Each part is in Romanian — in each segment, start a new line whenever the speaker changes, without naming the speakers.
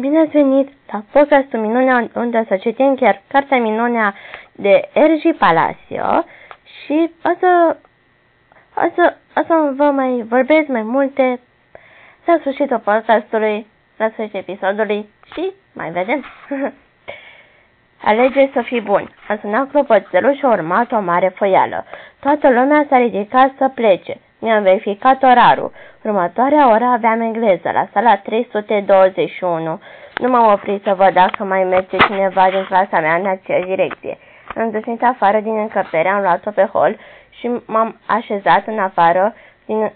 Bine ați venit la podcastul Minunea unde să citim chiar cartea Minunea de Ergi Palacio și o să, o să, o să vă mai vorbesc mai multe la sfârșitul podcastului, la sfârșitul episodului și mai vedem. Alege să fii bun. A sunat clopoțelul și a urmat o mare foială. Toată lumea s-a ridicat să plece. Mi-am verificat orarul. Următoarea oră aveam engleză, la sala 321. Nu m-am oprit să văd dacă mai merge cineva din clasa mea în aceeași direcție. Am dusnit afară din încăpere, am luat-o pe hol și m-am așezat în afară din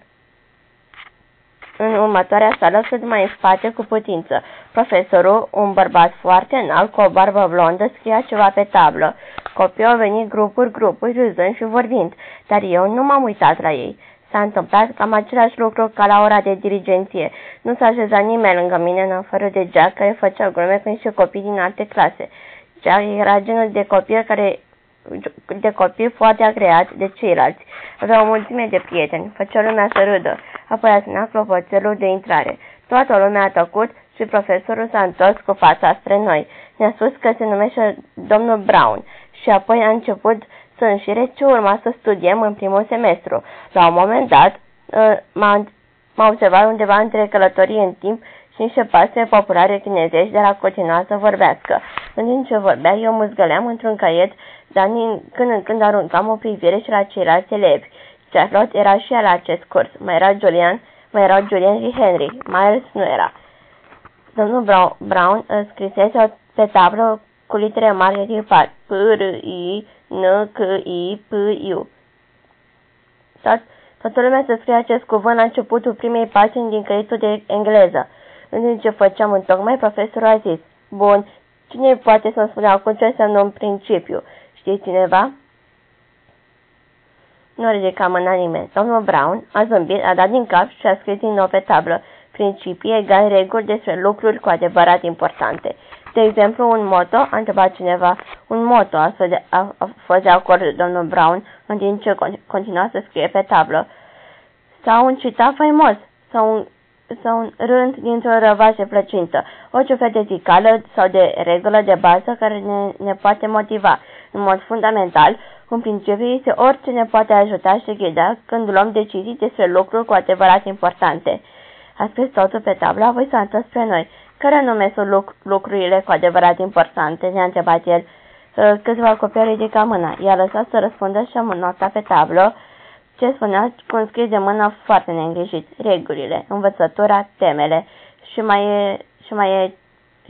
în următoarea sală cât mai în spate cu putință. Profesorul, un bărbat foarte înalt cu o barbă blondă, scria ceva pe tablă. Copiii au venit grupuri, grupuri, râzând și vorbind, dar eu nu m-am uitat la ei. S-a întâmplat cam același lucru ca la ora de dirigenție. Nu s-a așezat nimeni lângă mine în afară de Jack, care făcea glume cu niște copii din alte clase. Jack era genul de copil care de copii foarte agreat de ceilalți. Avea o mulțime de prieteni, făcea lumea să râdă. Apoi a sunat clopoțelul de intrare. Toată lumea a tăcut și profesorul s-a întors cu fața spre noi. Ne-a spus că se numește domnul Brown și apoi a început să înșire ce urma să studiem în primul semestru. La un moment dat ă, m-a observat undeva între călătorii în timp și niște pasăre populare chinezești de la continua să vorbească. În timp ce vorbea, eu mă zgăleam într-un caiet, dar când în când aruncam o privire și la ceilalți elevi. Charlotte era și ea la acest curs. Mai era Julian, mai erau Julian și Henry. Miles nu era. Domnul Brown, Brown scrisese pe tablă cu litere mari de tipar. P, R, I, N, C, I, P, U. Tot, toată lumea să scrie acest cuvânt la începutul primei pagini din caietul de engleză. În timp ce făceam în tocmai, profesorul a zis, Bun, cine poate să-mi spune acum ce înseamnă un principiu? Știe cineva? Nu ridica mâna nimeni. Domnul Brown a zâmbit, a dat din cap și a scris din nou pe tablă principii egali reguli despre lucruri cu adevărat importante. De exemplu, un moto, a întrebat cineva, un moto, a, de, a, a fost de acord domnul Brown, în timp ce continua să scrie pe tablă. Sau un citat faimos, sau un, sau un rând dintr-o răvașă plăcintă, orice fel de zicală sau de regulă de bază care ne, ne poate motiva. În mod fundamental, un principiu este orice ne poate ajuta și ghida când luăm decizii despre lucruri cu adevărat importante. A scris totul pe tablă, apoi s-a întors spre noi. Care anume sunt luc lucrurile cu adevărat importante? Ne-a întrebat el. Ă, câțiva copii ridica mâna. I-a lăsat să răspundă și am notat pe tablă ce spunea cu un scris de mână foarte neîngrijit. Regulile, învățătura, temele. Și mai e, și mai e,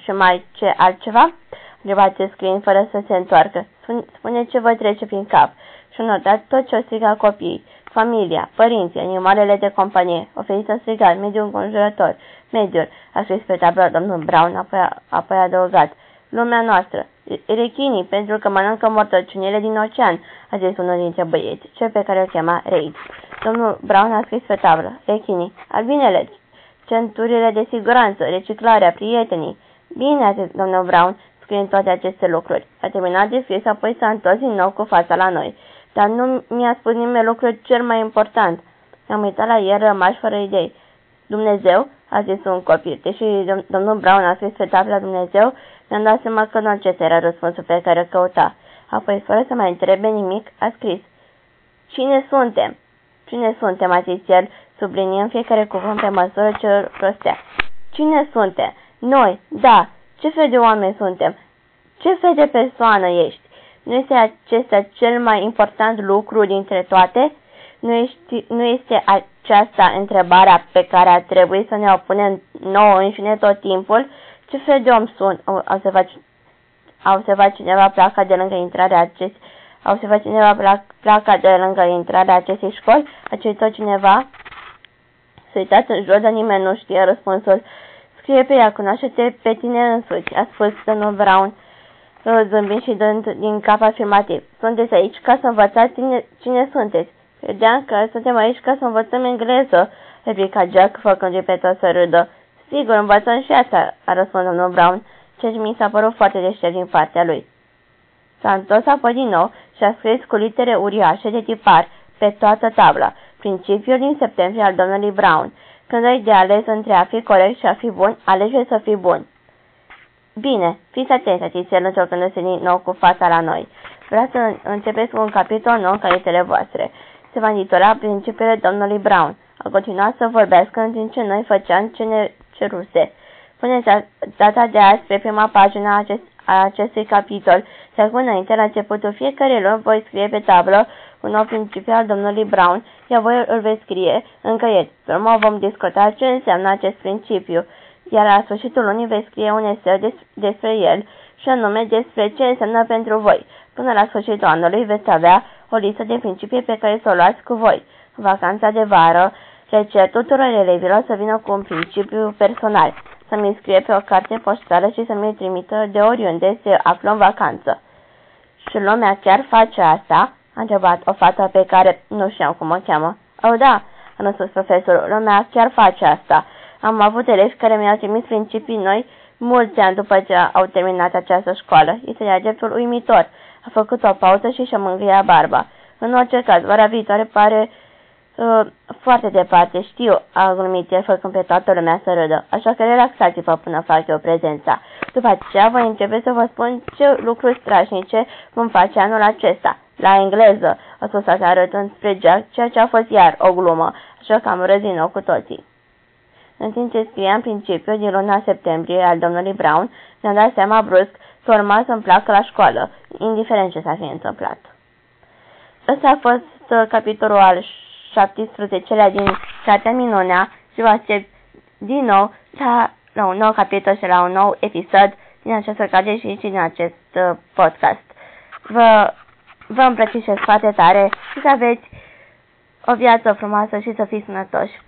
și mai ce altceva? Întreba ce scriind fără să se întoarcă. Spune ce vă trece prin cap. Și notat tot ce o striga copiii familia, părinții, animalele de companie, oferită strigat, mediul înconjurător, mediul, aș scris pe tablă domnul Brown, apoi, apoi a adăugat, lumea noastră, rechinii, pentru că mănâncă mortăciunile din ocean, a zis unul dintre băieți, cel pe care îl chema Reid. Domnul Brown a scris pe tablă, rechinii, albinele, centurile de siguranță, reciclarea, prietenii. Bine, a zis domnul Brown, scriind toate aceste lucruri. A terminat de scris, apoi s-a întors din nou cu fața la noi dar nu mi-a spus nimeni lucrul cel mai important. Am uitat la el rămași fără idei. Dumnezeu, a zis un copil, deși domnul Brown a scris pe tabla Dumnezeu, mi-am dat seama că nu acesta era răspunsul pe care îl căuta. Apoi, fără să mai întrebe nimic, a scris, Cine suntem? Cine suntem, a zis el, subliniind fiecare cuvânt pe măsură ce rostea. Cine suntem? Noi, da. Ce fel de oameni suntem? Ce fel de persoană ești? Nu este acesta cel mai important lucru dintre toate? Nu este, nu este aceasta întrebarea pe care ar trebui să ne o punem nouă înșine tot timpul? Ce fel de om sunt? Au observat, a observat cineva placa de lângă intrarea acestei a observat cineva placa de lângă intrarea acestei școli? A citit cineva? Să uitați în jur, dar nimeni nu știe răspunsul. Scrie pe ea, cunoaște-te pe tine însuți, a spus domnul Brown zâmbind și dând din cap afirmativ. Sunteți aici ca să învățați cine, cine sunteți. Credeam că suntem aici ca să învățăm engleză, replica Jack, făcând pe tot să râdă. Sigur, învățăm și asta, a răspuns domnul Brown, ce mi s-a părut foarte deștept din partea lui. S-a întors apoi din nou și a scris cu litere uriașe de tipar pe toată tabla, principiul din septembrie al domnului Brown. Când ai de ales între a fi corect și a fi bun, alege să fii bun. Bine, fiți atenți, atițel încercându-se din nou cu fața la noi. Vreau să începeți cu un capitol nou în calitele voastre. Se va intitola Principiile domnului Brown. A continuat să vorbească în timp ce noi făceam ce ne ceruse. Puneți data de azi pe prima pagină a, acest, a acestui capitol și acum înainte, la începutul fiecare luni, voi scrie pe tablă un nou principiu al domnului Brown, iar voi îl veți scrie în căiet. Pe urmă vom discuta ce înseamnă acest principiu, iar la sfârșitul lunii veți scrie un eseu des despre el și anume despre ce înseamnă pentru voi. Până la sfârșitul anului veți avea o listă de principii pe care să o luați cu voi. Vacanța de vară le cer tuturor elevilor să vină cu un principiu personal, să-mi scrie pe o carte poștală și să mi trimită de oriunde se află în vacanță. Și lumea chiar face asta? A întrebat o fată pe care nu știam cum o cheamă. Oh, da, a răspuns profesorul, lumea chiar face asta. Am avut elevi care mi-au trimis principii noi mulți ani după ce au terminat această școală. Este de-a dreptul uimitor. A făcut o pauză și și-a mângâiat barba. În orice caz, vara viitoare pare uh, foarte departe, știu, a glumit el făcând pe toată lumea să râdă, așa că relaxați-vă până fac eu prezența. După aceea voi începe să vă spun ce lucruri strașnice vom face anul acesta. La engleză, a spus așa arătând spre Jack, ceea ce a fost iar o glumă, așa că am râs din nou cu toții. În timp ce scriam principiul din luna septembrie al domnului Brown, ne-am dat seama brusc că urma să-mi placă la școală, indiferent ce s-a fi întâmplat. Ăsta a fost uh, capitolul al 17-lea din Cartea Minunea și vă aștept din nou la, la un nou capitol și la un nou episod din această carte și din acest uh, podcast. Vă, vă îmbrățișez foarte tare și să aveți o viață frumoasă și să fiți sănătoși.